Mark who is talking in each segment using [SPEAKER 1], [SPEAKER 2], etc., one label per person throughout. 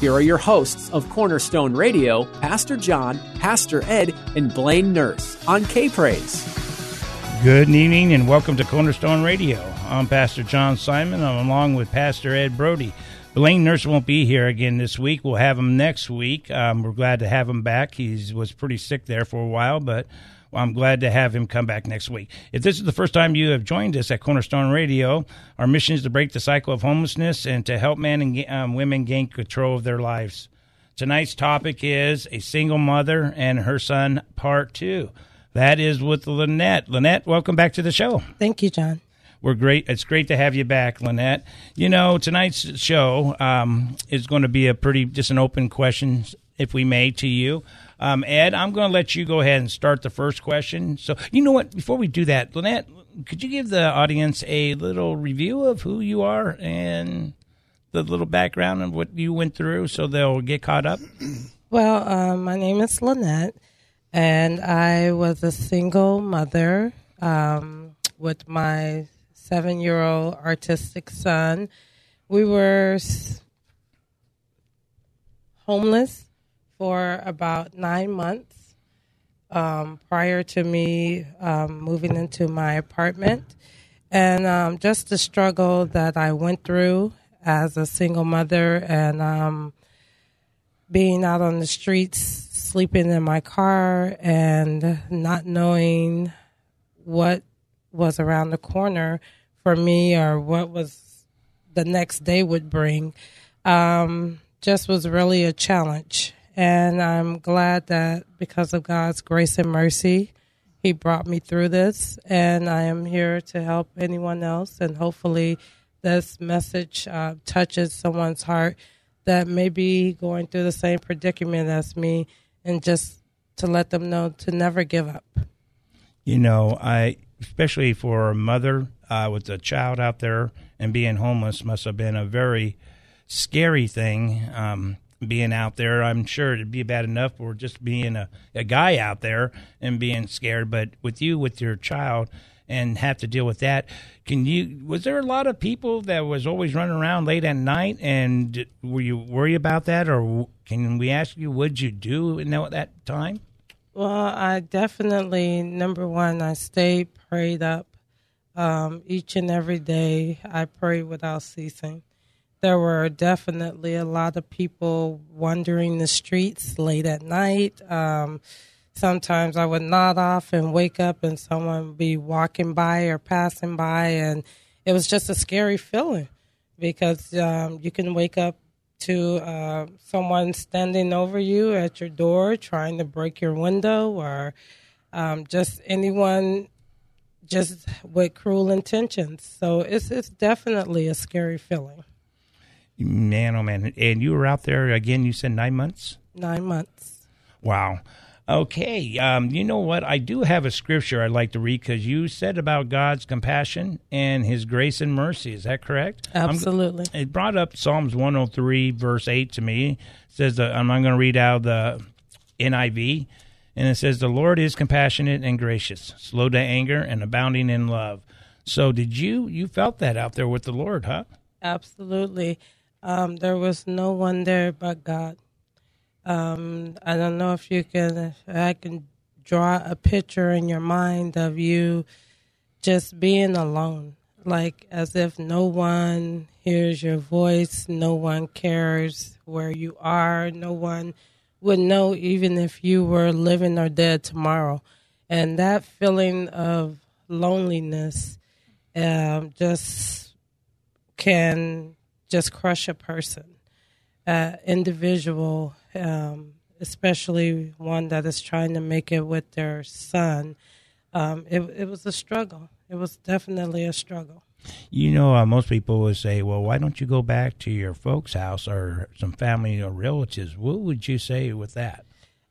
[SPEAKER 1] here are your hosts of Cornerstone Radio, Pastor John, Pastor Ed, and Blaine Nurse on K Praise.
[SPEAKER 2] Good evening and welcome to Cornerstone Radio. I'm Pastor John Simon. I'm along with Pastor Ed Brody. Blaine Nurse won't be here again this week. We'll have him next week. Um, we're glad to have him back. He was pretty sick there for a while, but well, I'm glad to have him come back next week. If this is the first time you have joined us at Cornerstone Radio, our mission is to break the cycle of homelessness and to help men and um, women gain control of their lives. Tonight's topic is a single mother and her son, part two. That is with Lynette. Lynette, welcome back to the show.
[SPEAKER 3] Thank you, John.
[SPEAKER 2] We're great. It's great to have you back, Lynette. You know, tonight's show um, is going to be a pretty just an open question, if we may, to you. Um, Ed, I'm going to let you go ahead and start the first question. So, you know what? Before we do that, Lynette, could you give the audience a little review of who you are and the little background of what you went through so they'll get caught up?
[SPEAKER 3] Well, um, my name is Lynette, and I was a single mother um, with my seven year old artistic son. We were homeless for about nine months um, prior to me um, moving into my apartment. And um, just the struggle that I went through as a single mother and um, being out on the streets, sleeping in my car, and not knowing what was around the corner for me or what was the next day would bring um, just was really a challenge. And I'm glad that because of God's grace and mercy, He brought me through this. And I am here to help anyone else. And hopefully, this message uh, touches someone's heart that may be going through the same predicament as me and just to let them know to never give up.
[SPEAKER 2] You know, I, especially for a mother uh, with a child out there and being homeless, must have been a very scary thing. Um, being out there. I'm sure it'd be bad enough for just being a, a guy out there and being scared. But with you, with your child, and have to deal with that. Can you? Was there a lot of people that was always running around late at night, and were you worried about that, or can we ask you what you do in that time?
[SPEAKER 3] Well, I definitely number one, I stay prayed up um, each and every day. I pray without ceasing there were definitely a lot of people wandering the streets late at night. Um, sometimes I would nod off and wake up, and someone would be walking by or passing by, and it was just a scary feeling because um, you can wake up to uh, someone standing over you at your door trying to break your window, or um, just anyone just with cruel intentions. So it's it's definitely a scary feeling.
[SPEAKER 2] Man, oh man! And you were out there again. You said nine months.
[SPEAKER 3] Nine months.
[SPEAKER 2] Wow. Okay. Um, you know what? I do have a scripture I'd like to read because you said about God's compassion and His grace and mercy. Is that correct?
[SPEAKER 3] Absolutely.
[SPEAKER 2] I'm, it brought up Psalms 103, verse 8 to me. It says, uh, I'm going to read out the NIV. And it says, The Lord is compassionate and gracious, slow to anger, and abounding in love. So, did you, you felt that out there with the Lord, huh?
[SPEAKER 3] Absolutely. Um, there was no one there but God. Um, I don't know if you can, if I can draw a picture in your mind of you just being alone, like as if no one hears your voice, no one cares where you are, no one would know even if you were living or dead tomorrow. And that feeling of loneliness um, just can just crush a person, uh, individual, um, especially one that is trying to make it with their son. Um, it, it was a struggle. It was definitely a struggle.
[SPEAKER 2] You know, uh, most people would say, "Well, why don't you go back to your folks' house or some family or relatives?" What would you say with that?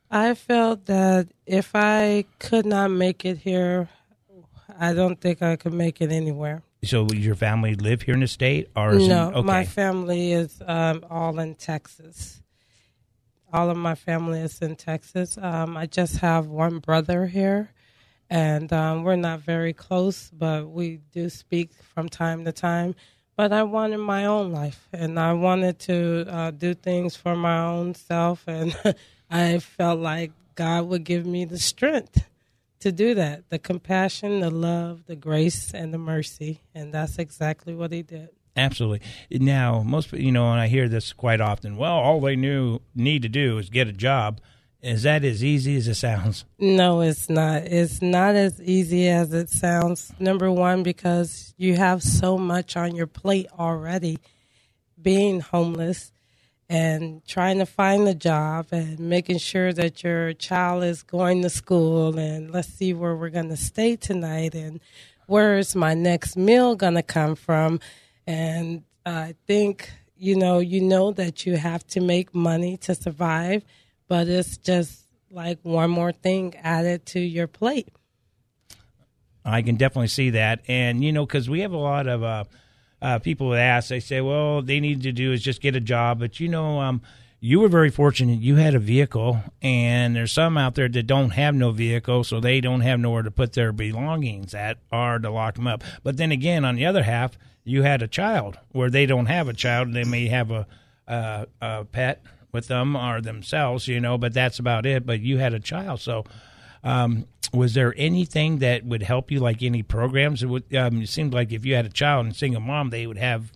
[SPEAKER 3] I felt that if I could not make it here, I don't think I could make it anywhere.
[SPEAKER 2] So, your family live here in the state, or
[SPEAKER 3] no?
[SPEAKER 2] It, okay.
[SPEAKER 3] My family is um, all in Texas. All of my family is in Texas. Um, I just have one brother here, and um, we're not very close, but we do speak from time to time. But I wanted my own life, and I wanted to uh, do things for my own self, and I felt like God would give me the strength to do that the compassion, the love, the grace, and the mercy. And that's exactly what He did.
[SPEAKER 2] Absolutely. Now, most you know, and I hear this quite often. Well, all they knew need to do is get a job. Is that as easy as it sounds?
[SPEAKER 3] No, it's not. It's not as easy as it sounds. Number one, because you have so much on your plate already, being homeless and trying to find a job and making sure that your child is going to school. And let's see where we're going to stay tonight and where is my next meal going to come from. And i think you know you know that you have to make money to survive but it's just like one more thing added to your plate.
[SPEAKER 2] I can definitely see that. And you know because we have a lot of uh uh, people would ask, they say, well, they need to do is just get a job. But you know, um, you were very fortunate. You had a vehicle, and there's some out there that don't have no vehicle, so they don't have nowhere to put their belongings at or to lock them up. But then again, on the other half, you had a child where they don't have a child. They may have a, a, a pet with them or themselves, you know, but that's about it. But you had a child, so um, was there anything that would help you, like any programs? It, would, um, it seemed like if you had a child and single mom, they would have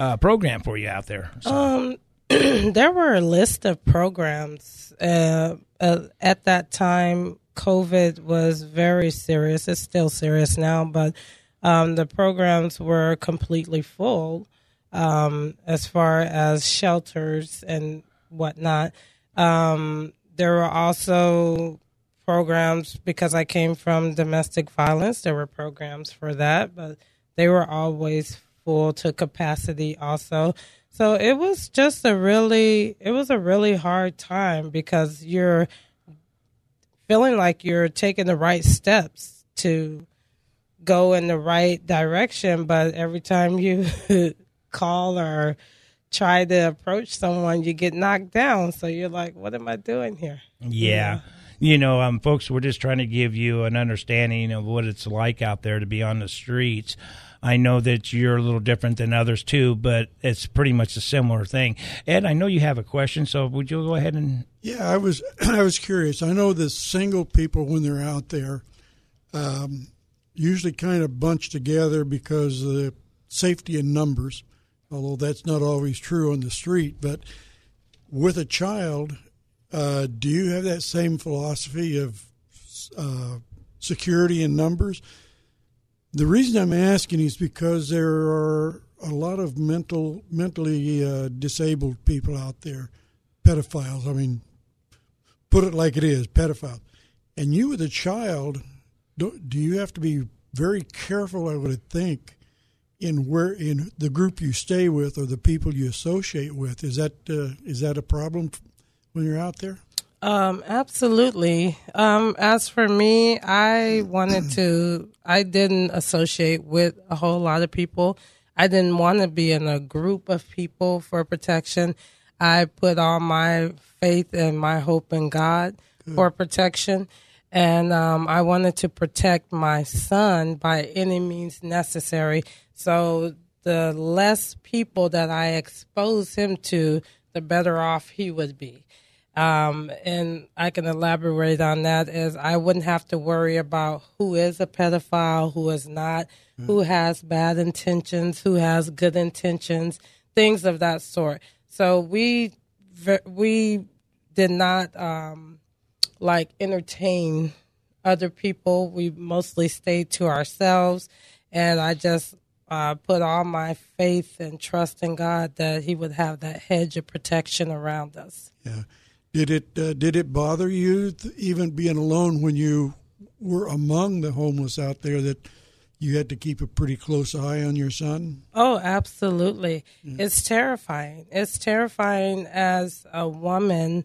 [SPEAKER 2] a program for you out there.
[SPEAKER 3] So. Um, there were a list of programs uh, uh, at that time. COVID was very serious. It's still serious now, but um, the programs were completely full um, as far as shelters and whatnot. Um, there were also programs because I came from domestic violence. There were programs for that, but they were always full to capacity also. So it was just a really it was a really hard time because you're feeling like you're taking the right steps to go in the right direction, but every time you call or try to approach someone, you get knocked down. So you're like, what am I doing here?
[SPEAKER 2] Yeah. You know, um, folks, we're just trying to give you an understanding of what it's like out there to be on the streets. I know that you're a little different than others too, but it's pretty much a similar thing. Ed, I know you have a question, so would you go ahead and?
[SPEAKER 4] Yeah, I was I was curious. I know that single people when they're out there, um, usually kind of bunch together because of the safety in numbers. Although that's not always true on the street, but with a child, uh, do you have that same philosophy of uh, security in numbers? The reason I'm asking is because there are a lot of mental, mentally uh, disabled people out there, pedophiles. I mean, put it like it is, pedophiles. And you, with a child, do, do you have to be very careful? I would think in where in the group you stay with or the people you associate with. Is that uh, is that a problem when you're out there?
[SPEAKER 3] Um, absolutely. Um, as for me, I wanted to, I didn't associate with a whole lot of people. I didn't want to be in a group of people for protection. I put all my faith and my hope in God Good. for protection. And um, I wanted to protect my son by any means necessary. So the less people that I expose him to, the better off he would be. Um, and I can elaborate on that as I wouldn't have to worry about who is a pedophile, who is not, mm. who has bad intentions, who has good intentions, things of that sort. So we we did not um, like entertain other people. We mostly stayed to ourselves, and I just uh, put all my faith and trust in God that He would have that hedge of protection around us.
[SPEAKER 4] Yeah. Did it uh, did it bother you even being alone when you were among the homeless out there that you had to keep a pretty close eye on your son.
[SPEAKER 3] Oh, absolutely. It's terrifying. It's terrifying as a woman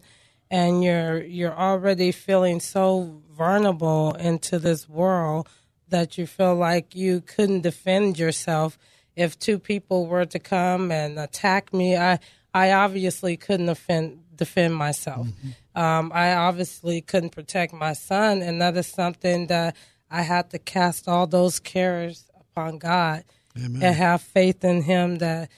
[SPEAKER 3] and you're you're already feeling so vulnerable into this world that you feel like you couldn't defend yourself if two people were to come and attack me. I I obviously couldn't defend defend myself. Um, I obviously couldn't protect my son, and that is something that I had to cast all those cares upon God
[SPEAKER 4] Amen.
[SPEAKER 3] and have faith in Him that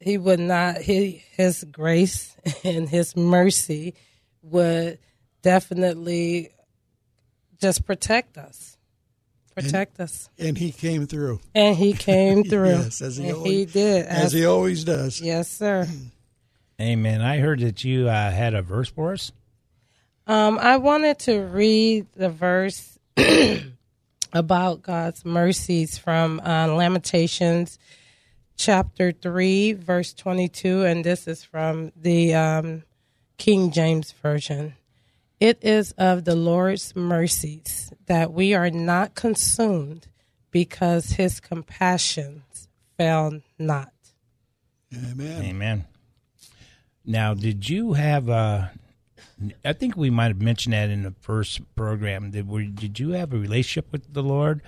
[SPEAKER 3] He would not he, His grace and His mercy would definitely just protect us, protect us,
[SPEAKER 4] And he came through,
[SPEAKER 3] and He came through.
[SPEAKER 4] Yes, as he
[SPEAKER 3] and
[SPEAKER 4] always-
[SPEAKER 3] he did,
[SPEAKER 4] as he always does.
[SPEAKER 3] yes, sir.
[SPEAKER 2] Amen. I heard that you uh, had a verse for us.
[SPEAKER 3] Um, I wanted to read the verse about God's mercies from uh, Lamentations chapter 3, verse 22, and this is from the um, King James Version. It is of the Lord's mercies that we are not consumed because his compassions fail not.
[SPEAKER 4] Amen.
[SPEAKER 2] Amen. Now, did you have uh I think we might have mentioned that in the first program. Did were, did you have a relationship with the Lord?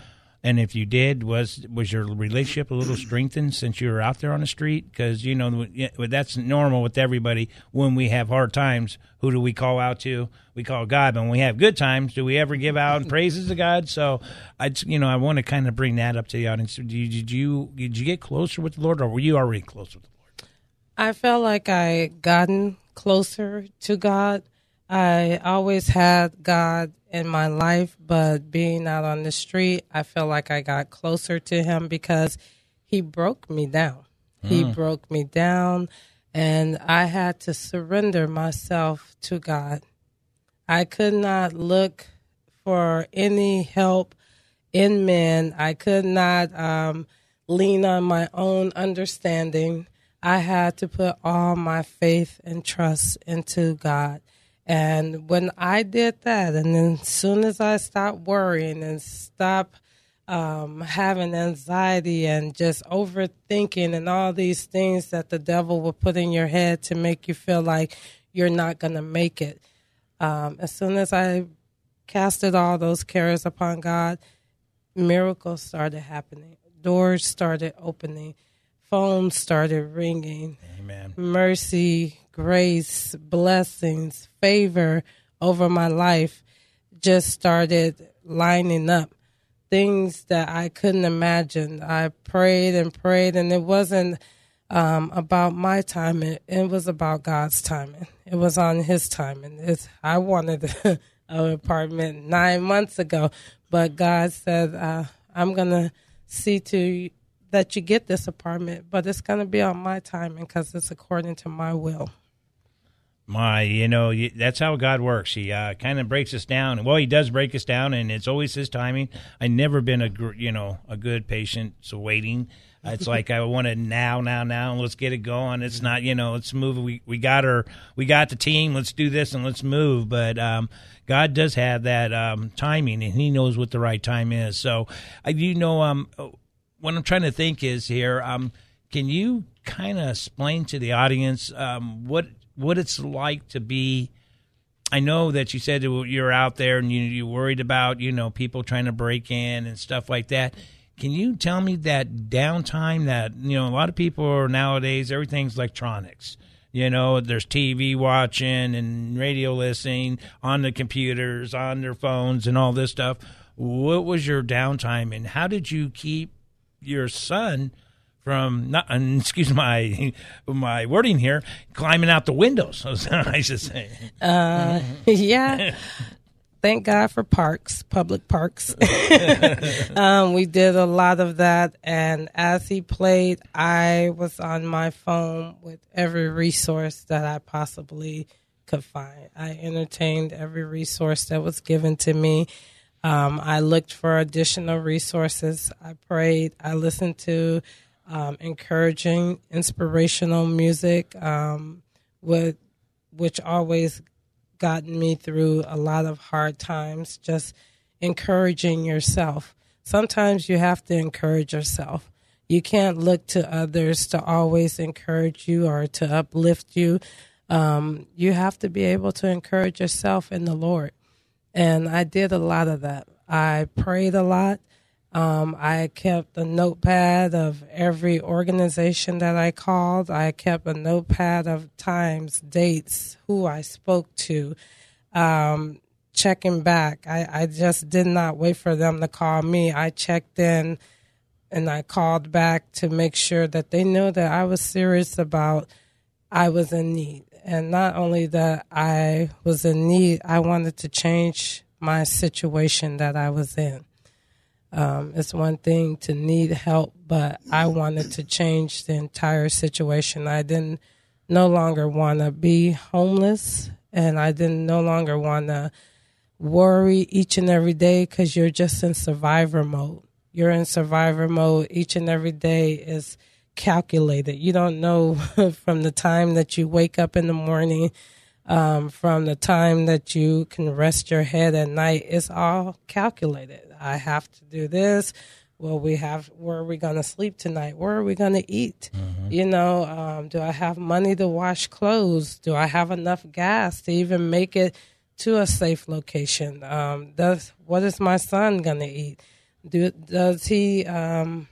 [SPEAKER 2] And if you did, was was your relationship a little strengthened since you were out there on the street? Because you know that's normal with everybody. When we have hard times, who do we call out to? We call God. When we have good times, do we ever give out praises to God? So I, you know, I want to kind of bring that up to the audience. Did you, did you did you get closer with the Lord, or were you already close with the Lord?
[SPEAKER 3] I felt like I gotten closer to God. I always had God in my life, but being out on the street, I felt like I got closer to Him because He broke me down. He broke me down, and I had to surrender myself to God. I could not look for any help in men. I could not um, lean on my own understanding. I had to put all my faith and trust into God. And when I did that, and then as soon as I stopped worrying and stopped um, having anxiety and just overthinking and all these things that the devil will put in your head to make you feel like you're not going to make it. Um, as soon as I casted all those cares upon God, miracles started happening. Doors started opening. Phones started ringing.
[SPEAKER 2] Amen.
[SPEAKER 3] Mercy, grace, blessings, favor over my life just started lining up. Things that I couldn't imagine. I prayed and prayed, and it wasn't um, about my timing. It was about God's timing. It was on His timing. It's, I wanted an apartment nine months ago, but God said, uh, "I'm gonna see to that you get this apartment, but it's gonna be on my timing because it's according to my will."
[SPEAKER 2] My, you know, you, that's how God works. He uh, kind of breaks us down. Well, He does break us down, and it's always His timing. I never been a, gr- you know, a good patient. So waiting, it's like I want it now, now, now. and Let's get it going. It's not, you know, let's move. We we got our, we got the team. Let's do this and let's move. But um, God does have that um, timing, and He knows what the right time is. So I do know. Um, what I'm trying to think is here. Um, can you kind of explain to the audience um, what what it's like to be? I know that you said you're out there and you you worried about you know people trying to break in and stuff like that. Can you tell me that downtime that you know a lot of people are nowadays everything's electronics. You know, there's TV watching and radio listening on the computers, on their phones, and all this stuff. What was your downtime, and how did you keep your son from not excuse my my wording here climbing out the windows i should say uh,
[SPEAKER 3] yeah. Thank God for parks, public parks. um, we did a lot of that. And as he played, I was on my phone with every resource that I possibly could find. I entertained every resource that was given to me. Um, I looked for additional resources. I prayed. I listened to um, encouraging, inspirational music, um, with, which always gotten me through a lot of hard times, just encouraging yourself. sometimes you have to encourage yourself. You can't look to others to always encourage you or to uplift you. Um, you have to be able to encourage yourself in the Lord. And I did a lot of that. I prayed a lot. Um, I kept a notepad of every organization that I called. I kept a notepad of times, dates, who I spoke to, um, checking back. I, I just did not wait for them to call me. I checked in and I called back to make sure that they knew that I was serious about I was in need. And not only that I was in need, I wanted to change my situation that I was in. Um, it's one thing to need help, but I wanted to change the entire situation. I didn't no longer want to be homeless, and I didn't no longer want to worry each and every day because you're just in survivor mode. You're in survivor mode. Each and every day is calculated. You don't know from the time that you wake up in the morning, um, from the time that you can rest your head at night. It's all calculated. I have to do this. Well, we have. Where are we going to sleep tonight? Where are we going to eat? Mm-hmm. You know, um, do I have money to wash clothes? Do I have enough gas to even make it to a safe location? Um, does what is my son going to eat? Do, does he um,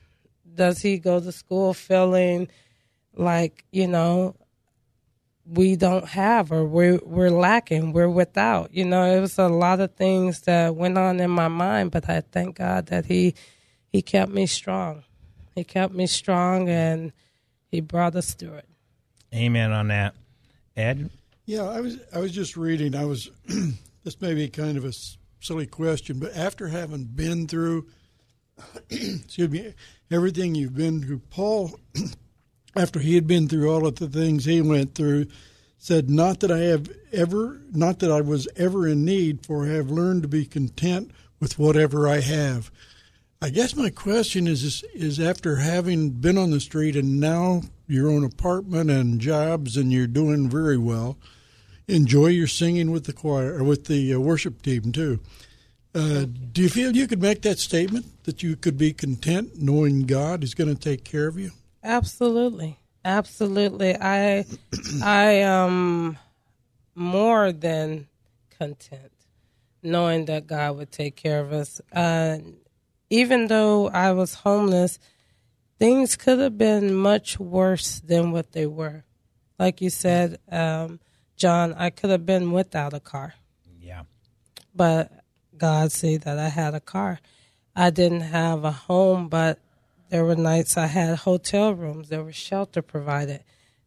[SPEAKER 3] does he go to school feeling like you know we don't have or we're we're lacking, we're without. You know, it was a lot of things that went on in my mind, but I thank God that he he kept me strong. He kept me strong and he brought us through it.
[SPEAKER 2] Amen on that. Ed?
[SPEAKER 4] Yeah, I was I was just reading. I was this may be kind of a silly question, but after having been through excuse me, everything you've been through, Paul after he had been through all of the things he went through, said, Not that I have ever, not that I was ever in need, for I have learned to be content with whatever I have. I guess my question is, is, after having been on the street and now your own apartment and jobs and you're doing very well, enjoy your singing with the choir with the uh, worship team too. Uh, do you feel you could make that statement that you could be content knowing God is going to take care of you?
[SPEAKER 3] Absolutely. Absolutely. I I am more than content knowing that God would take care of us. Uh, even though I was homeless, things could have been much worse than what they were. Like you said, um, John, I could have been without a car.
[SPEAKER 2] Yeah.
[SPEAKER 3] But God see that I had a car. I didn't have a home, but there were nights I had hotel rooms. There was shelter provided.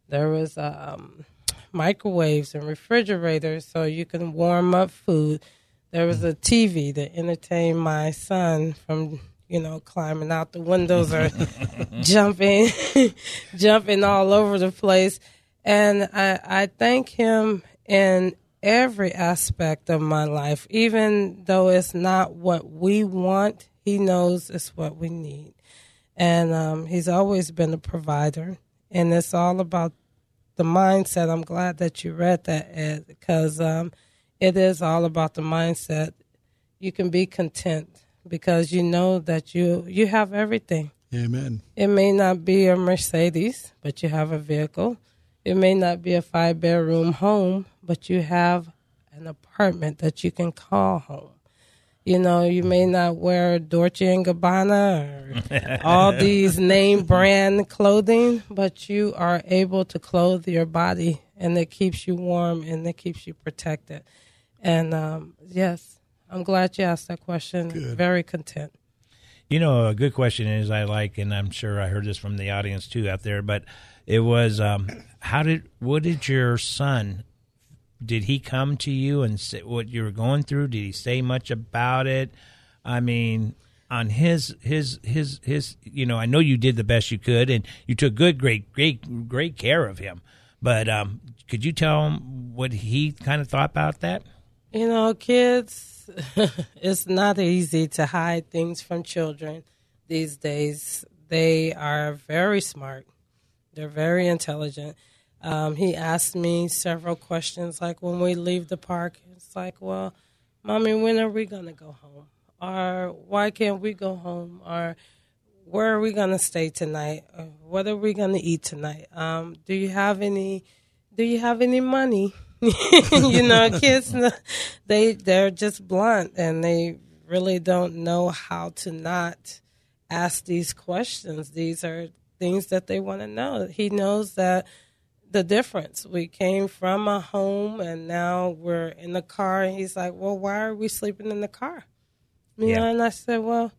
[SPEAKER 3] There was um, microwaves and refrigerators so you can warm up food. There was a TV to entertain my son from you know climbing out the windows or jumping, jumping all over the place. And I, I thank him in every aspect of my life, even though it's not what we want. He knows it's what we need and um, he's always been a provider. And it's all about the mindset. I'm glad that you read that, Ed, because um, it is all about the mindset. You can be content because you know that you you have everything.
[SPEAKER 4] Amen.
[SPEAKER 3] It may not be a Mercedes, but you have a vehicle. It may not be a five bedroom home, but you have an apartment that you can call home. You know, you may not wear Dolce and Gabbana or all these name brand clothing, but you are able to clothe your body, and it keeps you warm and it keeps you protected. And um, yes, I'm glad you asked that question. Good. Very content.
[SPEAKER 2] You know, a good question is I like, and I'm sure I heard this from the audience too out there, but it was um, how did what did your son did he come to you and say what you were going through? Did he say much about it? I mean, on his his his his you know, I know you did the best you could and you took good great great great care of him. But um could you tell him what he kind of thought about that?
[SPEAKER 3] You know, kids it's not easy to hide things from children these days. They are very smart. They're very intelligent um, he asked me several questions, like when we leave the park, it's like, well, mommy, when are we going to go home? or why can't we go home, or where are we going to stay tonight, or what are we going to eat tonight? Um, do you have any? Do you have any money? you know, kids they they're just blunt and they really don't know how to not ask these questions. These are things that they want to know. He knows that the difference. We came from a home and now we're in the car. And he's like, Well, why are we sleeping in the car? You yeah. know, and I said, Well,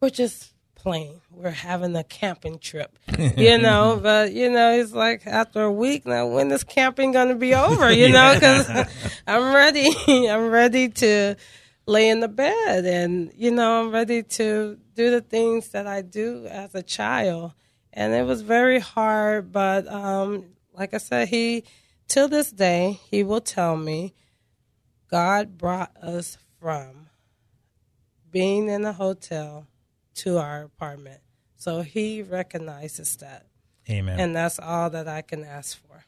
[SPEAKER 3] we're just playing. We're having a camping trip, you know. But you know, it's like after a week now, when is camping going to be over? You know, because I'm ready. I'm ready to lay in the bed, and you know, I'm ready to do the things that I do as a child. And it was very hard, but um, like I said, he, till this day, he will tell me, God brought us from being in a hotel to our apartment. So he recognizes that.
[SPEAKER 2] Amen.
[SPEAKER 3] And that's all that I can ask for.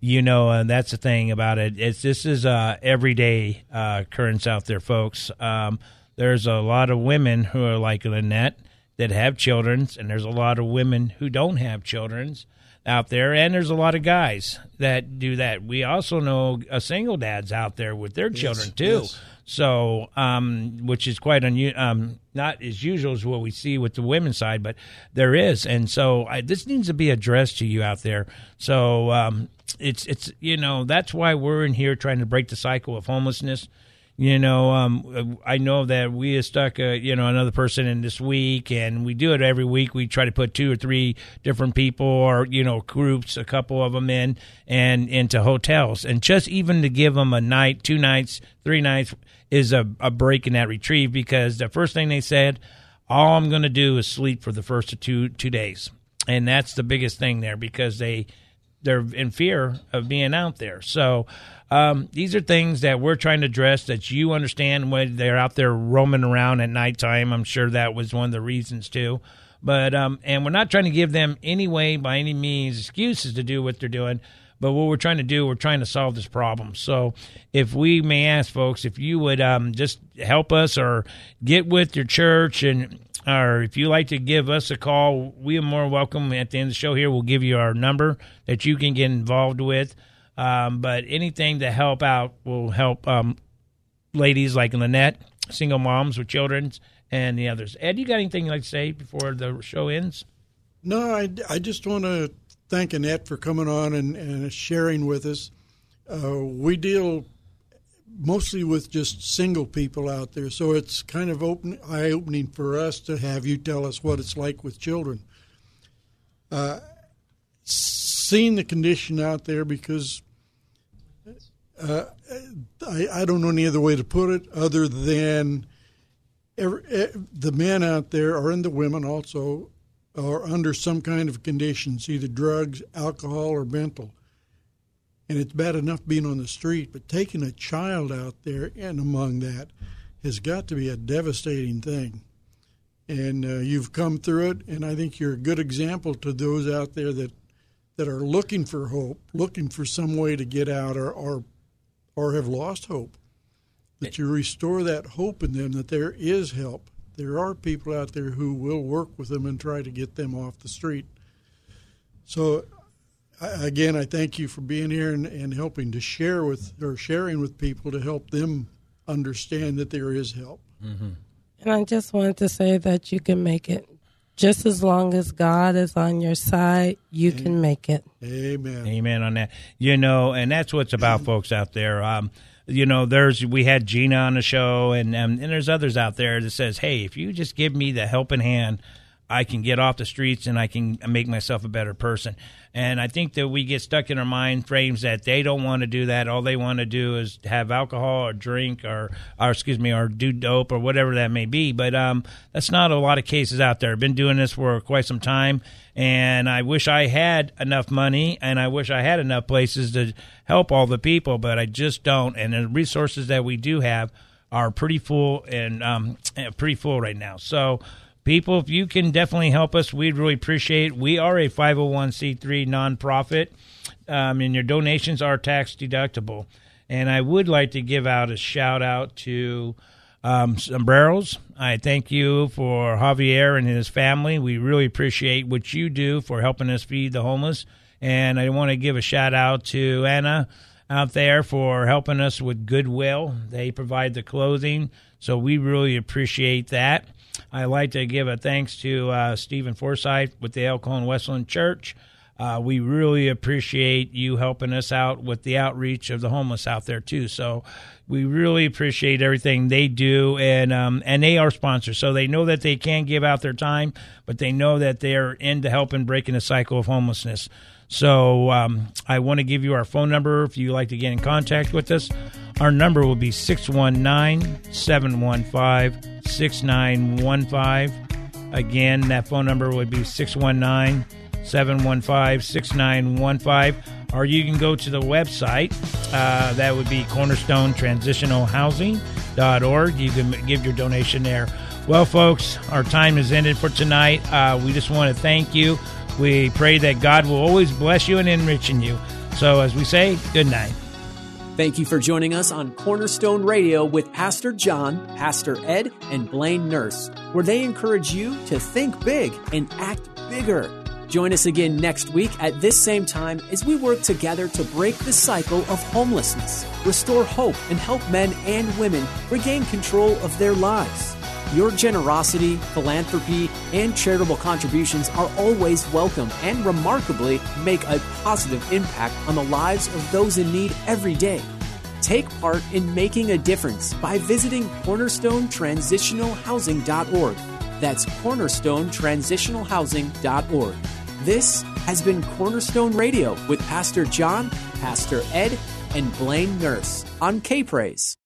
[SPEAKER 2] You know, uh, that's the thing about it. It's this is uh, everyday uh, occurrence out there, folks. Um, there's a lot of women who are like Lynette that have children, and there's a lot of women who don't have children's out there, and there's a lot of guys that do that. We also know a single dads out there with their yes, children too. Yes. So, um, which is quite unusual, um, not as usual as what we see with the women's side, but there is, and so I, this needs to be addressed to you out there. So, um, it's it's you know that's why we're in here trying to break the cycle of homelessness you know, um, I know that we have stuck, a, you know, another person in this week, and we do it every week. We try to put two or three different people, or you know, groups, a couple of them in, and into hotels, and just even to give them a night, two nights, three nights is a, a break in that retrieve because the first thing they said, all I'm going to do is sleep for the first two two days, and that's the biggest thing there because they they're in fear of being out there. So um, these are things that we're trying to address that you understand when they're out there roaming around at nighttime. I'm sure that was one of the reasons too. But um, and we're not trying to give them any way by any means excuses to do what they're doing. But what we're trying to do, we're trying to solve this problem. So, if we may ask folks, if you would um, just help us or get with your church and or if you like to give us a call, we are more welcome. At the end of the show here, we'll give you our number that you can get involved with. Um, but anything to help out will help um, ladies like Lynette, single moms with children, and the others. Ed, you got anything you'd like to say before the show ends?
[SPEAKER 4] No, I, I just want to thank Annette for coming on and, and sharing with us. Uh, we deal mostly with just single people out there, so it's kind of open, eye opening for us to have you tell us what it's like with children. Uh, seeing the condition out there because uh, I, I, don't know any other way to put it other than every, the men out there, or and the women also, are under some kind of conditions, either drugs, alcohol, or mental. And it's bad enough being on the street, but taking a child out there and among that has got to be a devastating thing. And uh, you've come through it, and I think you're a good example to those out there that that are looking for hope, looking for some way to get out, or, or or have lost hope. That you restore that hope in them that there is help. There are people out there who will work with them and try to get them off the street. So, again, I thank you for being here and, and helping to share with or sharing with people to help them understand that there is help.
[SPEAKER 3] Mm-hmm. And I just wanted to say that you can make it. Just as long as God is on your side, you Amen. can make it.
[SPEAKER 4] Amen.
[SPEAKER 2] Amen on that. You know, and that's what's about, folks out there. Um, you know, there's we had Gina on the show, and um, and there's others out there that says, hey, if you just give me the helping hand, I can get off the streets and I can make myself a better person. And I think that we get stuck in our mind frames that they don't want to do that. All they want to do is have alcohol or drink or, or excuse me, or do dope or whatever that may be. But um, that's not a lot of cases out there. I've been doing this for quite some time, and I wish I had enough money and I wish I had enough places to help all the people, but I just don't. And the resources that we do have are pretty full and um, pretty full right now. So people, if you can definitely help us, we'd really appreciate. It. We are a 501c3 nonprofit, um, and your donations are tax deductible. And I would like to give out a shout out to um, sombreros. I thank you for Javier and his family. We really appreciate what you do for helping us feed the homeless. And I want to give a shout out to Anna out there for helping us with Goodwill. They provide the clothing, so we really appreciate that. I'd like to give a thanks to uh, Stephen Forsyth with the Elkhorn Westland Church. Uh, we really appreciate you helping us out with the outreach of the homeless out there too. So we really appreciate everything they do, and um, and they are sponsors, so they know that they can give out their time, but they know that they're into helping breaking the cycle of homelessness. So um, I want to give you our phone number if you'd like to get in contact with us. Our number will be 619 715 6915. Again, that phone number would be 619 715 6915. Or you can go to the website. Uh, that would be cornerstonetransitionalhousing.org. You can give your donation there. Well, folks, our time is ended for tonight. Uh, we just want to thank you. We pray that God will always bless you and enrich you. So, as we say, good night.
[SPEAKER 1] Thank you for joining us on Cornerstone Radio with Pastor John, Pastor Ed, and Blaine Nurse, where they encourage you to think big and act bigger. Join us again next week at this same time as we work together to break the cycle of homelessness, restore hope, and help men and women regain control of their lives. Your generosity, philanthropy, and charitable contributions are always welcome and remarkably make a positive impact on the lives of those in need every day. Take part in making a difference by visiting cornerstonetransitionalhousing.org. That's cornerstonetransitionalhousing.org. This has been Cornerstone Radio with Pastor John, Pastor Ed, and Blaine Nurse on K Praise.